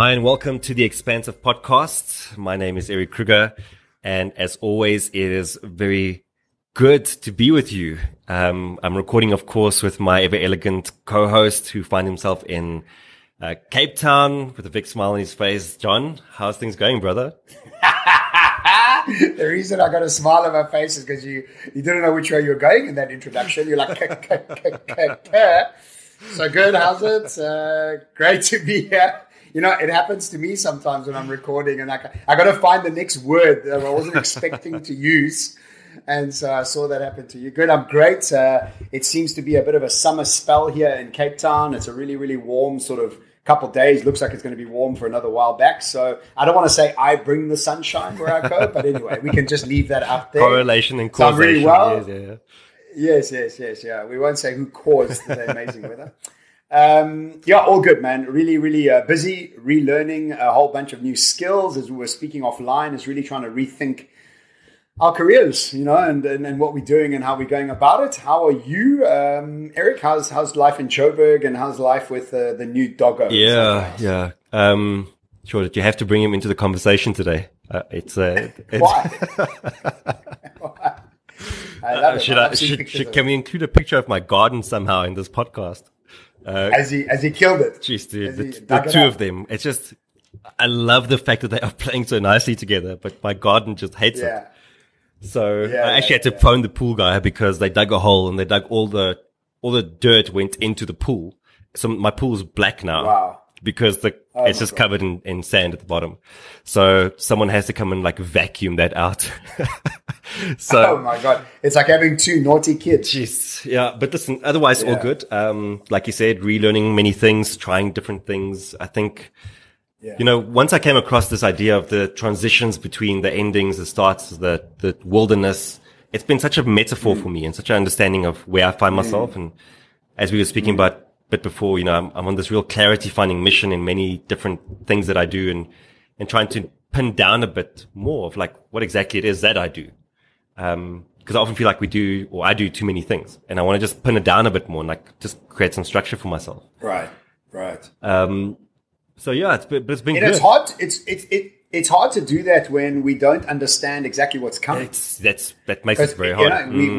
Hi, and welcome to the Expansive Podcast. My name is Eric Kruger, and as always, it is very good to be with you. Um, I'm recording, of course, with my ever elegant co-host who finds himself in uh, Cape Town with a big smile on his face. John, how's things going, brother? the reason I got a smile on my face is because you you didn't know which way you were going in that introduction. You're like, so good. How's it? Uh, great to be here you know, it happens to me sometimes when I'm recording, and I, I got to find the next word that I wasn't expecting to use. And so I saw that happen to you. Good, I'm great. Uh, it seems to be a bit of a summer spell here in Cape Town. It's a really, really warm sort of couple days. Looks like it's going to be warm for another while back. So I don't want to say I bring the sunshine where I go, but anyway, we can just leave that up there. Correlation and causation. really well. Yes, yeah. yes, yes, yes, yeah. We won't say who caused the amazing weather. Um, yeah, all good, man. Really, really uh, busy, relearning a whole bunch of new skills as we were speaking offline, is really trying to rethink our careers, you know, and, and, and what we're doing and how we're going about it. How are you, um, Eric? How's how's life in Joburg and how's life with uh, the new doggo? Yeah, yeah. Um, sure. Did you have to bring him into the conversation today? Uh, it's, uh, it's why? why? I it. should I, should, should, can we include a picture of my garden somehow in this podcast? Uh, as he as he killed it. Jeez, dude, the, the two of them. It's just I love the fact that they are playing so nicely together, but my garden just hates yeah. it. So yeah, I actually yeah, had to phone the pool guy because they dug a hole and they dug all the all the dirt went into the pool. So my pool's black now. Wow because the oh it's just God. covered in, in sand at the bottom. So someone has to come and like vacuum that out. so oh my God, it's like having two naughty kids. Jeez, yeah. But listen, otherwise yeah. all good. Um, like you said, relearning many things, trying different things. I think. Yeah. You know, once I came across this idea of the transitions between the endings, the starts, the the wilderness, it's been such a metaphor mm. for me and such an understanding of where I find myself. Mm. And as we were speaking mm. about bit before, you know, I'm, I'm on this real clarity finding mission in many different things that I do and, and trying to pin down a bit more of like what exactly it is that I do. Um, cause I often feel like we do, or I do too many things and I want to just pin it down a bit more and like just create some structure for myself. Right. Right. Um, so yeah, it's, but it's been and good. It's hard. It's, it's, it, it's hard to do that when we don't understand exactly what's coming. It's, that's, that makes it very hard. You know, mm. we,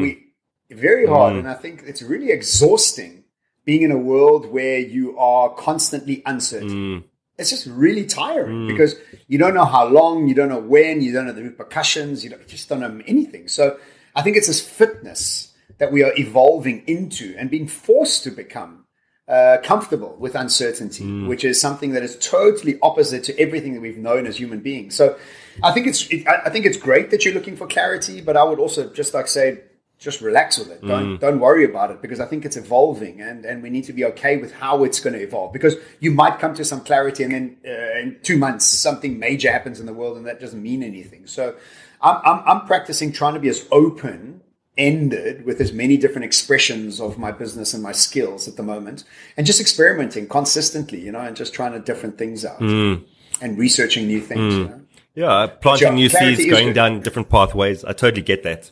we, very hard. Mm. And I think it's really exhausting being in a world where you are constantly uncertain. Mm. It's just really tiring mm. because you don't know how long, you don't know when, you don't know the repercussions, you, don't, you just don't know anything. So I think it's this fitness that we are evolving into and being forced to become uh, comfortable with uncertainty, mm. which is something that is totally opposite to everything that we've known as human beings. So I think it's it, I think it's great that you're looking for clarity, but I would also just like say just relax with it. Don't mm. don't worry about it because I think it's evolving and and we need to be okay with how it's going to evolve because you might come to some clarity and then uh, in two months something major happens in the world and that doesn't mean anything. So I'm I'm, I'm practicing trying to be as open ended with as many different expressions of my business and my skills at the moment and just experimenting consistently you know and just trying to different things out mm. and researching new things mm. you know? yeah planting new seeds going down different pathways i totally get that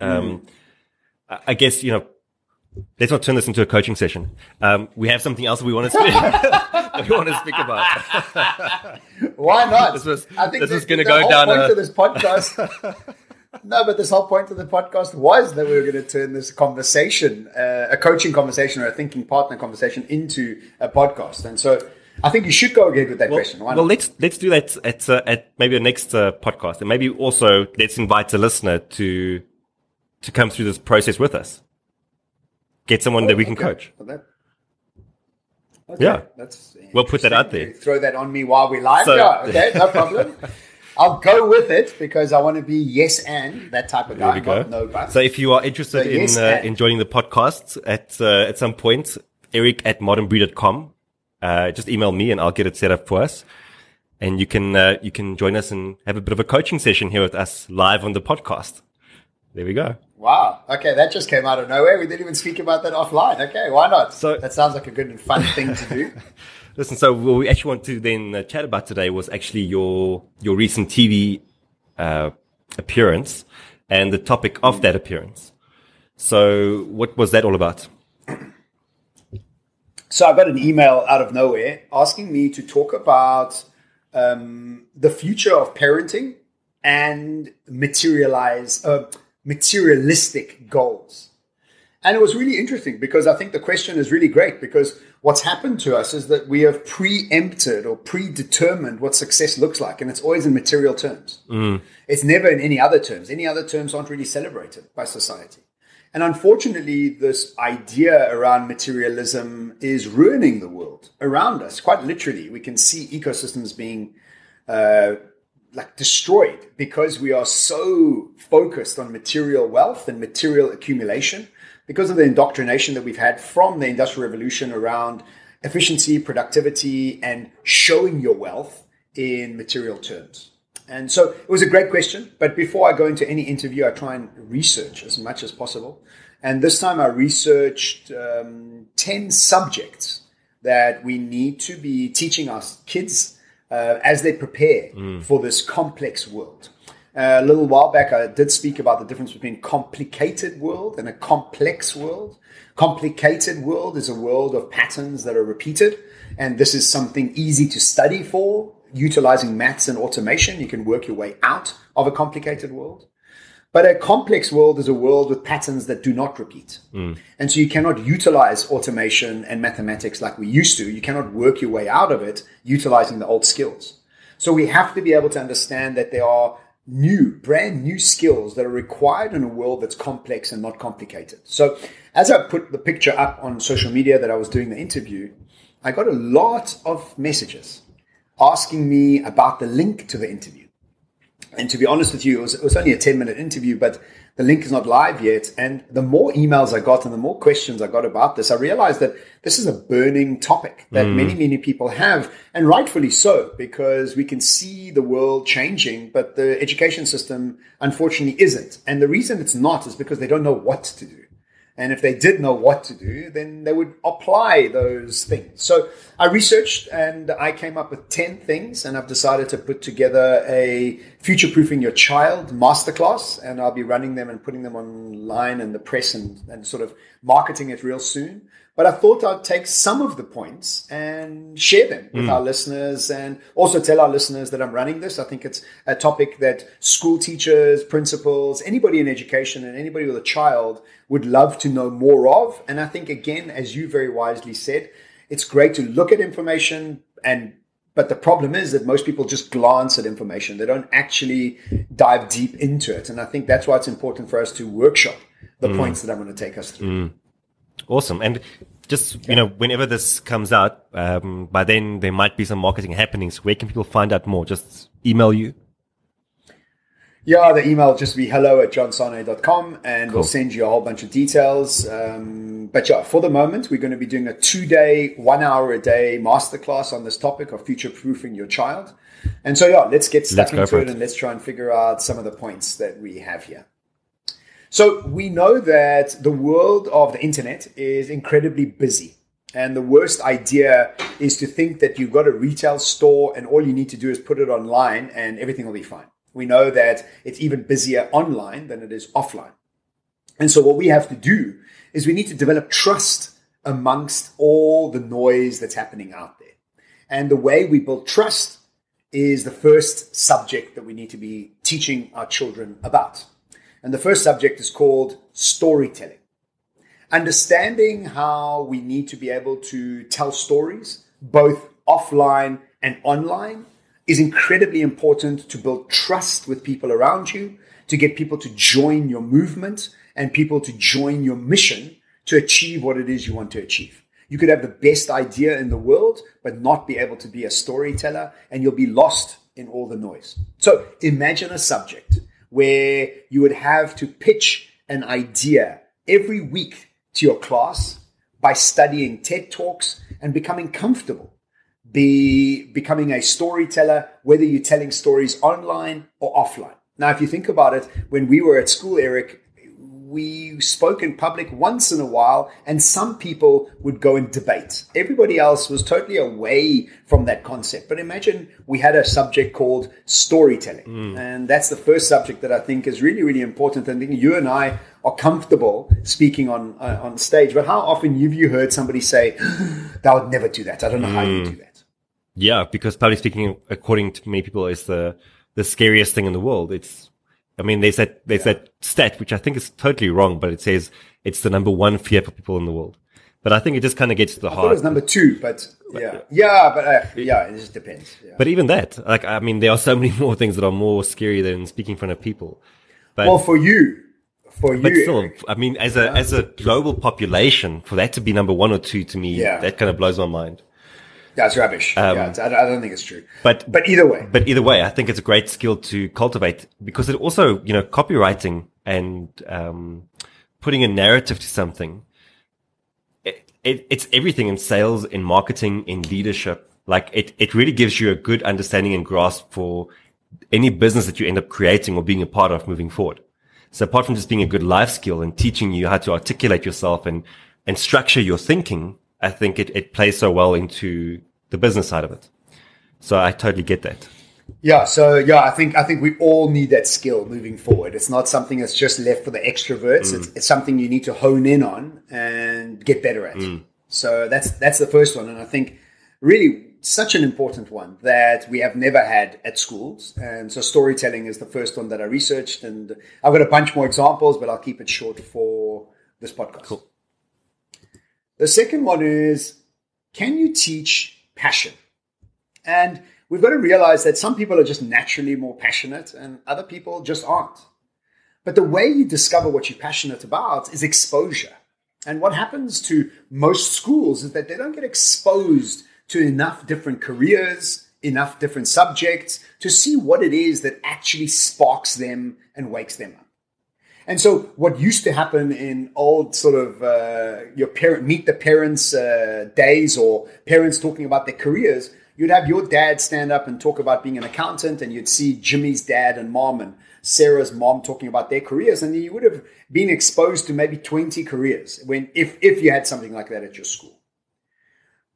um, mm. I guess, you know, let's not turn this into a coaching session. Um, we have something else we want to speak, we want to speak about. Why not? This was, I think this is going to go down point a... this podcast. no, but this whole point of the podcast was that we were going to turn this conversation, uh, a coaching conversation or a thinking partner conversation into a podcast. And so I think you should go ahead with that well, question. well, let's let's do that at uh, at maybe the next uh, podcast, and maybe also let's invite a listener to to come through this process with us. Get someone oh, that we can okay. coach. Well, that, okay. Yeah, that's we'll put that out there. Throw that on me while we live. So, yeah, okay, no problem. I'll go with it because I want to be yes and that type of guy. There we go. No but. So if you are interested so in yes uh, in joining the podcast at uh, at some point, Eric at modernbreed.com, uh, just email me and I'll get it set up for us. And you can uh, you can join us and have a bit of a coaching session here with us live on the podcast. There we go. Wow. Okay, that just came out of nowhere. We didn't even speak about that offline. Okay, why not? So that sounds like a good and fun thing to do. Listen, so what we actually want to then uh, chat about today was actually your your recent TV uh, appearance and the topic of that appearance. So, what was that all about? So I got an email out of nowhere asking me to talk about um, the future of parenting and materialize uh, materialistic goals. And it was really interesting because I think the question is really great because what's happened to us is that we have preempted or predetermined what success looks like, and it's always in material terms. Mm. It's never in any other terms. Any other terms aren't really celebrated by society. And unfortunately, this idea around materialism is ruining the world around us. Quite literally, we can see ecosystems being uh, like destroyed because we are so focused on material wealth and material accumulation because of the indoctrination that we've had from the industrial revolution around efficiency, productivity, and showing your wealth in material terms. And so it was a great question. But before I go into any interview, I try and research as much as possible. And this time I researched um, 10 subjects that we need to be teaching our kids uh, as they prepare mm. for this complex world. Uh, a little while back, I did speak about the difference between complicated world and a complex world. Complicated world is a world of patterns that are repeated, and this is something easy to study for utilizing maths and automation, you can work your way out of a complicated world. But a complex world is a world with patterns that do not repeat. Mm. And so you cannot utilize automation and mathematics like we used to. You cannot work your way out of it utilizing the old skills. So we have to be able to understand that there are new, brand new skills that are required in a world that's complex and not complicated. So as I put the picture up on social media that I was doing the interview, I got a lot of messages asking me about the link to the interview. And to be honest with you, it was, it was only a 10 minute interview, but the link is not live yet. And the more emails I got and the more questions I got about this, I realized that this is a burning topic that mm. many, many people have, and rightfully so, because we can see the world changing, but the education system unfortunately isn't. And the reason it's not is because they don't know what to do. And if they did know what to do, then they would apply those things. So I researched and I came up with 10 things, and I've decided to put together a future proofing your child masterclass. And I'll be running them and putting them online in the press and, and sort of marketing it real soon. But I thought I'd take some of the points and share them with mm. our listeners and also tell our listeners that I'm running this. I think it's a topic that school teachers, principals, anybody in education and anybody with a child would love to know more of. And I think, again, as you very wisely said, it's great to look at information and but the problem is that most people just glance at information. They don't actually dive deep into it. And I think that's why it's important for us to workshop the mm. points that I'm going to take us through. Mm. Awesome. And just, you know, whenever this comes out, um, by then there might be some marketing happenings. Where can people find out more? Just email you? Yeah, the email just be hello at johnsanei.com and cool. we'll send you a whole bunch of details. Um, but yeah, for the moment, we're going to be doing a two day, one hour a day masterclass on this topic of future proofing your child. And so, yeah, let's get stuck let's into it, it and let's try and figure out some of the points that we have here. So we know that the world of the internet is incredibly busy. And the worst idea is to think that you've got a retail store and all you need to do is put it online and everything will be fine. We know that it's even busier online than it is offline. And so what we have to do is we need to develop trust amongst all the noise that's happening out there. And the way we build trust is the first subject that we need to be teaching our children about. And the first subject is called storytelling. Understanding how we need to be able to tell stories, both offline and online, is incredibly important to build trust with people around you, to get people to join your movement and people to join your mission to achieve what it is you want to achieve. You could have the best idea in the world, but not be able to be a storyteller, and you'll be lost in all the noise. So imagine a subject where you would have to pitch an idea every week to your class by studying TED Talks and becoming comfortable. Be becoming a storyteller, whether you're telling stories online or offline. Now, if you think about it, when we were at school, Eric, we spoke in public once in a while, and some people would go and debate. Everybody else was totally away from that concept. But imagine we had a subject called storytelling, mm. and that's the first subject that I think is really, really important. And I think you and I are comfortable speaking on uh, on stage. But how often have you heard somebody say, "I would never do that. I don't know mm. how you mm. do that." Yeah, because public speaking, according to many people, is the the scariest thing in the world. It's I mean, there's that, there's yeah. that stat, which I think is totally wrong, but it says it's the number one fear for people in the world. But I think it just kind of gets to the I heart. It's number two, but yeah, yeah, but uh, yeah, it just depends. Yeah. But even that, like, I mean, there are so many more things that are more scary than speaking in front of people. But, well, for you, for you, but still, I mean, as a as a global population, for that to be number one or two to me, yeah. that kind of blows my mind. That's rubbish. Um, yeah, I don't think it's true. But but either way, but either way, I think it's a great skill to cultivate because it also, you know, copywriting and um, putting a narrative to something. It, it, it's everything in sales, in marketing, in leadership. Like it, it really gives you a good understanding and grasp for any business that you end up creating or being a part of moving forward. So apart from just being a good life skill and teaching you how to articulate yourself and, and structure your thinking, I think it, it plays so well into the business side of it. So I totally get that. Yeah, so yeah, I think I think we all need that skill moving forward. It's not something that's just left for the extroverts. Mm. It's, it's, something you need to hone in on and get better at. Mm. So that's that's the first one, and I think really such an important one that we have never had at schools. And so storytelling is the first one that I researched, and I've got a bunch more examples, but I'll keep it short for this podcast. Cool. The second one is, can you teach passion. And we've got to realize that some people are just naturally more passionate and other people just aren't. But the way you discover what you're passionate about is exposure. And what happens to most schools is that they don't get exposed to enough different careers, enough different subjects to see what it is that actually sparks them and wakes them up. And so, what used to happen in old sort of uh, your parent meet the parents uh, days or parents talking about their careers, you'd have your dad stand up and talk about being an accountant, and you'd see Jimmy's dad and mom and Sarah's mom talking about their careers, and you would have been exposed to maybe 20 careers when if if you had something like that at your school.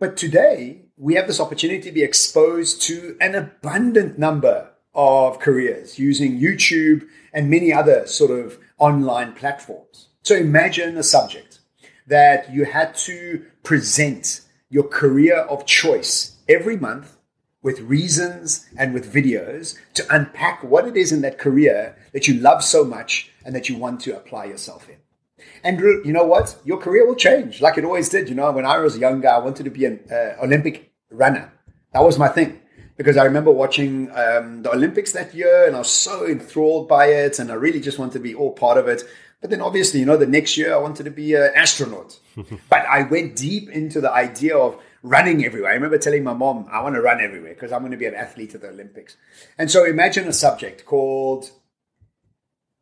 But today, we have this opportunity to be exposed to an abundant number of careers using YouTube and many other sort of online platforms. So imagine a subject that you had to present your career of choice every month with reasons and with videos to unpack what it is in that career that you love so much and that you want to apply yourself in. And you know what? Your career will change like it always did. You know, when I was younger, I wanted to be an uh, Olympic runner. That was my thing because I remember watching um, the Olympics that year and I was so enthralled by it and I really just wanted to be all part of it. But then obviously, you know, the next year I wanted to be an astronaut. but I went deep into the idea of running everywhere. I remember telling my mom, I want to run everywhere because I'm going to be an athlete at the Olympics. And so imagine a subject called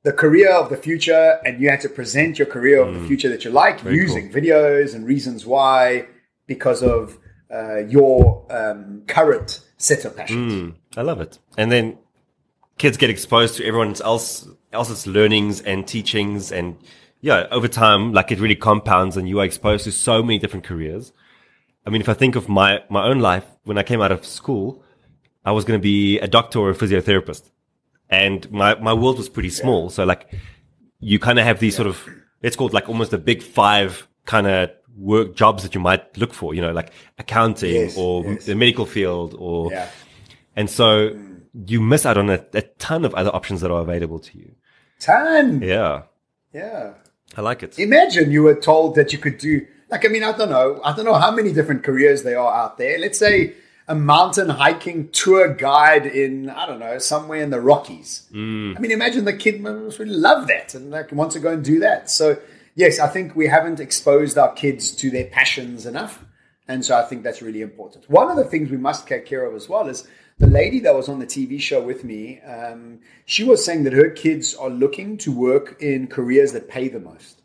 the career of the future and you had to present your career of mm. the future that you like Very using cool. videos and reasons why because of uh, your um, current set of passions. Mm, I love it. And then kids get exposed to everyone else else's learnings and teachings and yeah, over time, like it really compounds and you are exposed to so many different careers. I mean, if I think of my, my own life, when I came out of school, I was going to be a doctor or a physiotherapist and my, my world was pretty small. Yeah. So like you kind of have these yeah. sort of, it's called like almost a big five kind of work jobs that you might look for, you know, like accounting yes, or yes. the medical field or, yeah. and so mm. you miss out on a, a, ton of other options that are available to you. Ton. Yeah. Yeah. I like it. Imagine you were told that you could do, like, I mean, I don't know. I don't know how many different careers there are out there. Let's say a mountain hiking tour guide in, I don't know, somewhere in the Rockies. Mm. I mean, imagine the kid really love that and like wants to go and do that. So, yes, I think we haven't exposed our kids to their passions enough. And so I think that's really important. One of the things we must take care of as well is the lady that was on the TV show with me, um, she was saying that her kids are looking to work in careers that pay the most.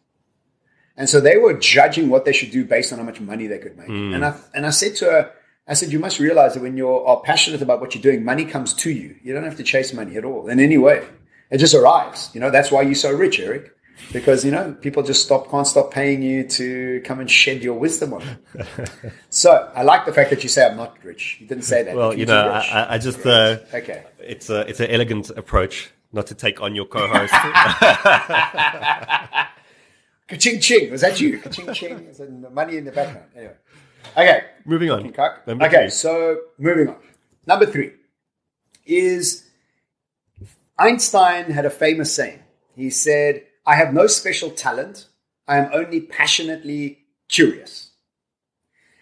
And so they were judging what they should do based on how much money they could make. Mm. And I and I said to her, I said, you must realize that when you are passionate about what you're doing, money comes to you. You don't have to chase money at all in any way. It just arrives. You know, that's why you're so rich, Eric because you know people just stop can't stop paying you to come and shed your wisdom on them. so I like the fact that you say I'm not rich. You didn't say that. Well, you know, I, I, just uh, okay. It's a it's an elegant approach not to take on your co-host. Ka-ching ching. Was that you? Ka-ching ching. Is money in the background? Anyway. Okay. Moving on. okay, three. so moving on. Number three is Einstein had a famous saying. He said, I have no special talent. I am only passionately curious.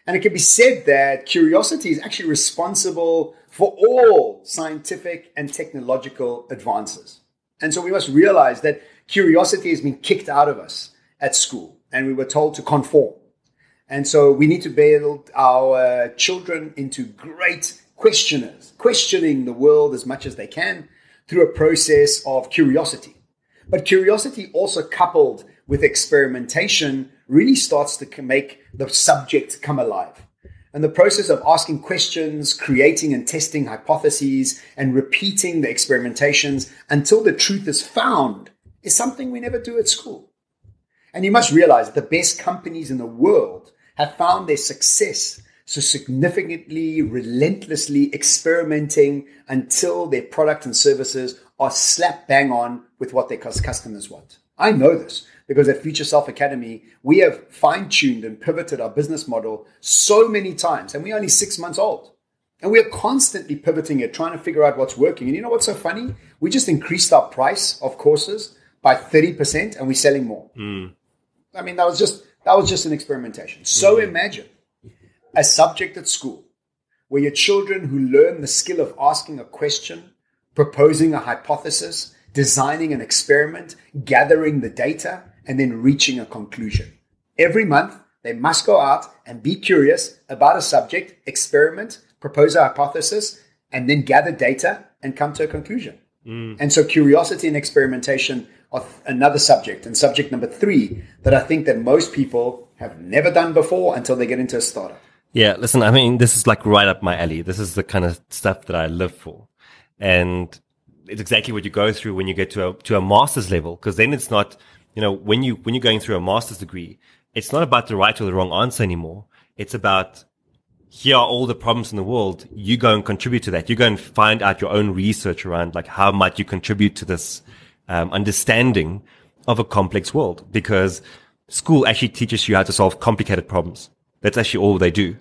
And it can be said that curiosity is actually responsible for all scientific and technological advances. And so we must realize that curiosity has been kicked out of us at school and we were told to conform. And so we need to build our children into great questioners, questioning the world as much as they can through a process of curiosity. But curiosity also coupled with experimentation really starts to make the subject come alive. And the process of asking questions, creating and testing hypotheses, and repeating the experimentations until the truth is found is something we never do at school. And you must realize that the best companies in the world have found their success so significantly, relentlessly experimenting until their product and services are slap bang on with what their customers want. I know this because at Future Self Academy, we have fine tuned and pivoted our business model so many times, and we're only six months old. And we are constantly pivoting it, trying to figure out what's working. And you know what's so funny? We just increased our price of courses by 30% and we're selling more. Mm. I mean, that was just that was just an experimentation. So mm. imagine a subject at school where your children who learn the skill of asking a question, proposing a hypothesis, designing an experiment, gathering the data, and then reaching a conclusion. Every month, they must go out and be curious about a subject, experiment, propose a hypothesis, and then gather data and come to a conclusion. Mm. And so curiosity and experimentation are another subject. And subject number three that I think that most people have never done before until they get into a startup. Yeah, listen, I mean, this is like right up my alley. This is the kind of stuff that I live for. And it's exactly what you go through when you get to a, to a master's level. Cause then it's not, you know, when you, when you're going through a master's degree, it's not about the right or the wrong answer anymore. It's about here are all the problems in the world. You go and contribute to that. You go and find out your own research around like how might you contribute to this um, understanding of a complex world because school actually teaches you how to solve complicated problems. That's actually all they do.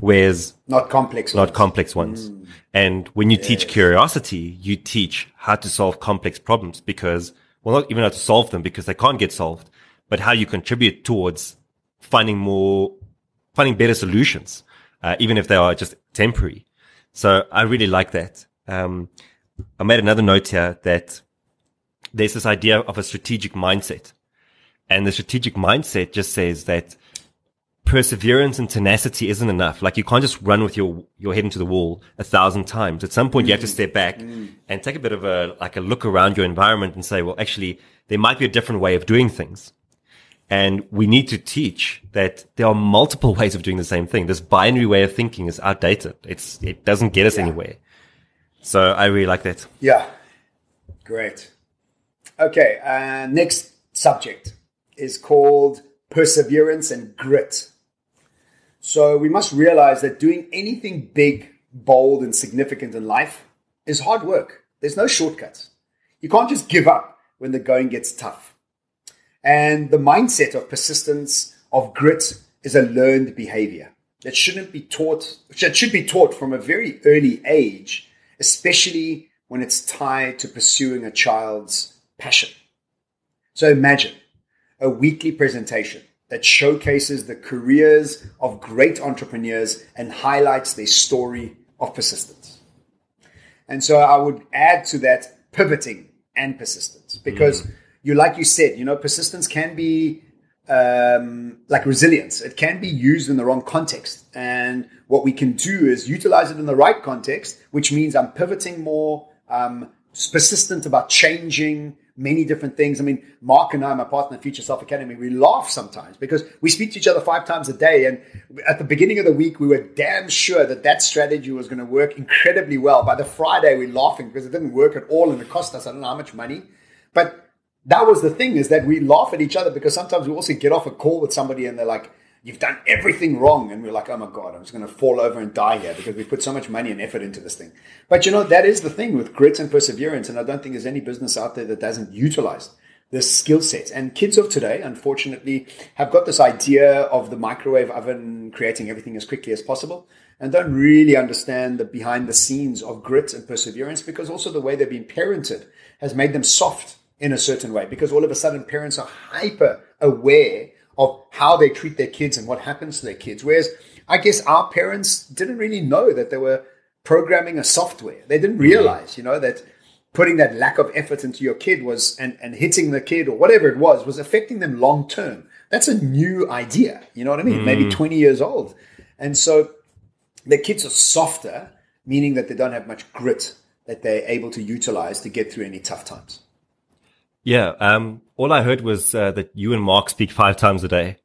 Whereas not complex, not ones. complex ones. Mm. And when you yes. teach curiosity, you teach how to solve complex problems because well, not even how to solve them because they can't get solved, but how you contribute towards finding more, finding better solutions, uh, even if they are just temporary. So I really like that. Um, I made another note here that there's this idea of a strategic mindset. And the strategic mindset just says that perseverance and tenacity isn't enough. Like you can't just run with your, your head into the wall a thousand times. At some point, mm. you have to step back mm. and take a bit of a, like a look around your environment and say, well, actually, there might be a different way of doing things. And we need to teach that there are multiple ways of doing the same thing. This binary way of thinking is outdated. It's, it doesn't get us yeah. anywhere. So I really like that. Yeah. Great. Okay. Uh, next subject is called perseverance and grit. So we must realize that doing anything big, bold, and significant in life is hard work. There's no shortcuts. You can't just give up when the going gets tough. And the mindset of persistence, of grit, is a learned behavior that shouldn't be taught, that should be taught from a very early age, especially when it's tied to pursuing a child's passion. So imagine a weekly presentation that showcases the careers of great entrepreneurs and highlights their story of persistence. And so I would add to that pivoting and persistence because mm. you, like you said, you know, persistence can be um, like resilience. It can be used in the wrong context. And what we can do is utilize it in the right context, which means I'm pivoting more, um, persistent about changing, many different things. I mean, Mark and I, my partner, Future Self Academy, we laugh sometimes because we speak to each other five times a day. And at the beginning of the week, we were damn sure that that strategy was going to work incredibly well. By the Friday, we're laughing because it didn't work at all and it cost us, I don't know how much money. But that was the thing is that we laugh at each other because sometimes we also get off a call with somebody and they're like, you've done everything wrong. And we're like, oh my God, I'm just going to fall over and die here because we put so much money and effort into this thing. But you know, that is the thing with grit and perseverance. And I don't think there's any business out there that doesn't utilize this skill set. And kids of today, unfortunately, have got this idea of the microwave oven creating everything as quickly as possible and don't really understand the behind the scenes of grit and perseverance because also the way they've been parented has made them soft in a certain way because all of a sudden parents are hyper aware of how they treat their kids and what happens to their kids. Whereas I guess our parents didn't really know that they were programming a software. They didn't realize, you know, that putting that lack of effort into your kid was and, and hitting the kid or whatever it was was affecting them long term. That's a new idea. You know what I mean? Mm. Maybe 20 years old. And so the kids are softer, meaning that they don't have much grit that they're able to utilize to get through any tough times. Yeah. Um, all I heard was uh, that you and Mark speak five times a day,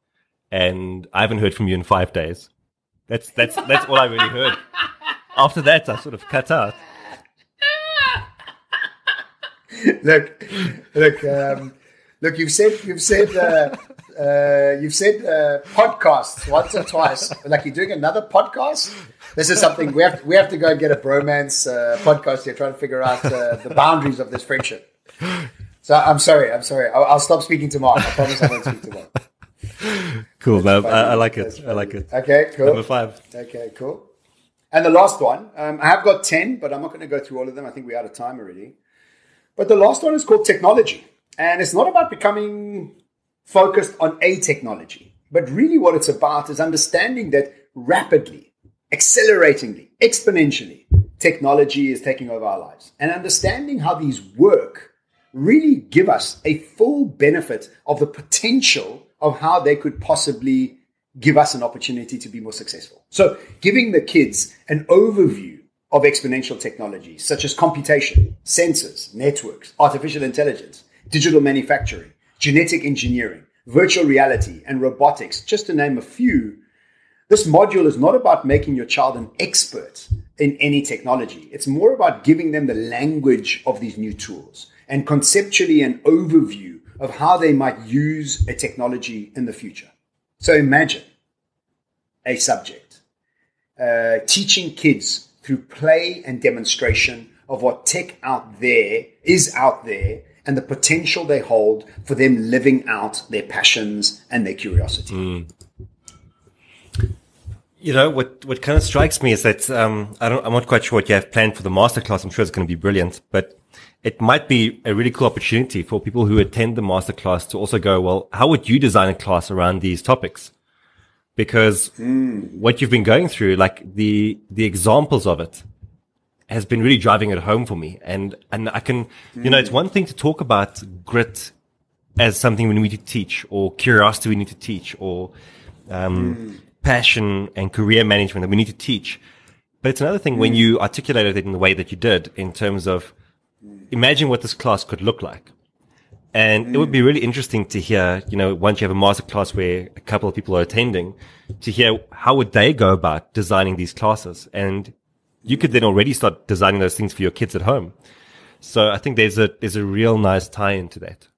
and I haven't heard from you in five days. That's that's that's all I really heard. After that, I sort of cut out. look, look, um, look. You've said you've said uh, uh, you've said uh, podcasts once or twice. Like you're doing another podcast. This is something we have. To, we have to go and get a bromance uh, podcast here, trying to figure out uh, the boundaries of this friendship. So I'm sorry. I'm sorry. I'll, I'll stop speaking to Mark. I promise I won't speak to Mark. Cool, man. I, I, like it. I like it. Okay, cool. Number five. Okay, cool. And the last one, um, I have got 10, but I'm not going to go through all of them. I think we're out of time already. But the last one is called technology. And it's not about becoming focused on a technology, but really what it's about is understanding that rapidly, acceleratingly, exponentially, technology is taking over our lives and understanding how these work really give us a full benefit of the potential of how they could possibly give us an opportunity to be more successful. So, giving the kids an overview of exponential technologies such as computation, sensors, networks, artificial intelligence, digital manufacturing, genetic engineering, virtual reality, and robotics, just to name a few. This module is not about making your child an expert in any technology. It's more about giving them the language of these new tools and conceptually an overview of how they might use a technology in the future. So imagine a subject uh, teaching kids through play and demonstration of what tech out there is out there and the potential they hold for them living out their passions and their curiosity. Mm. You know what? What kind of strikes me is that um, I. I'm not quite sure what you have planned for the masterclass. I'm sure it's going to be brilliant, but it might be a really cool opportunity for people who attend the masterclass to also go, well, how would you design a class around these topics? Because mm. what you've been going through, like the, the examples of it has been really driving it home for me. And, and I can, mm. you know, it's hmm. one thing to talk about grit as something we need to teach or curiosity we need to teach or, um, mm. passion and career management that we need to teach. But it's another thing when hmm. you articulated it in the way that you did in terms of imagine what this class could look like. And mm. it would be really interesting to hear, you know, once you have a master class where a couple of people are attending, to hear how would they go about designing these classes. And you could then already start designing those things for your kids at home. So I think there's a, there's a real nice tie into that.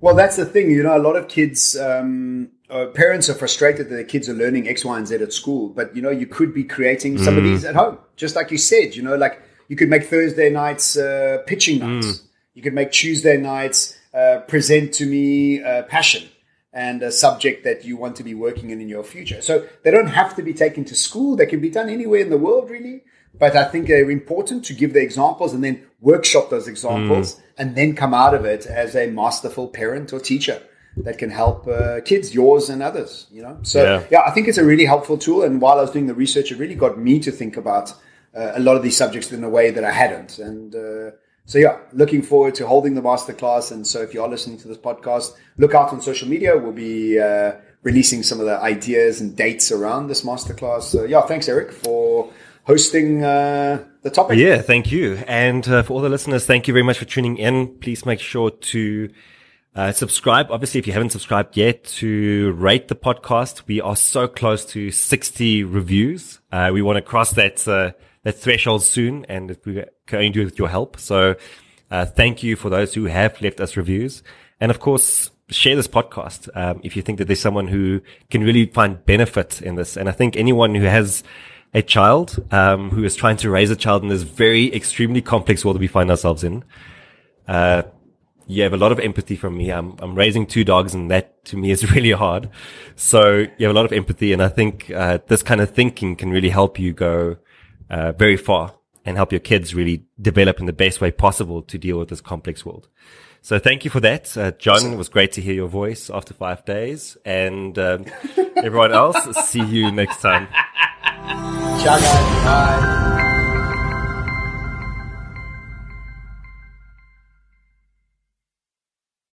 Well, that's the thing. You know, a lot of kids, um, uh, parents are frustrated that their kids are learning X, Y, and Z at school, but you know, you could be creating some mm. of these at home, just like you said. You know, like you could make Thursday nights uh, pitching nights. Mm. You could make Tuesday nights uh, present to me uh, passion and a subject that you want to be working in in your future. So they don't have to be taken to school. They can be done anywhere in the world, really. But I think they're important to give the examples and then workshop those examples mm. and then come out of it as a masterful parent or teacher that can help uh, kids, yours and others. You know, so yeah. yeah. I think it's a really helpful tool. And while I was doing the research, it really got me to think about uh, a lot of these subjects in a way that I hadn't. And uh, so, yeah, looking forward to holding the masterclass. And so, if you are listening to this podcast, look out on social media. We'll be uh, releasing some of the ideas and dates around this masterclass. So, yeah, thanks, Eric, for hosting uh, the topic. Yeah, thank you. And uh, for all the listeners, thank you very much for tuning in. Please make sure to uh, subscribe. Obviously, if you haven't subscribed yet, to rate the podcast. We are so close to 60 reviews. we want to cross that that threshold soon, and we can only do it with your help. So Uh, thank you for those who have left us reviews. And of course, share this podcast um, if you think that there's someone who can really find benefit in this. And I think anyone who has a child um, who is trying to raise a child in this very extremely complex world that we find ourselves in, uh, you have a lot of empathy from me. I'm I'm raising two dogs, and that to me is really hard. So you have a lot of empathy, and I think uh, this kind of thinking can really help you go uh, very far and help your kids really develop in the best way possible to deal with this complex world. So thank you for that, uh, John. It was great to hear your voice after five days, and um, everyone else. see you next time. Ciao, guys. Bye.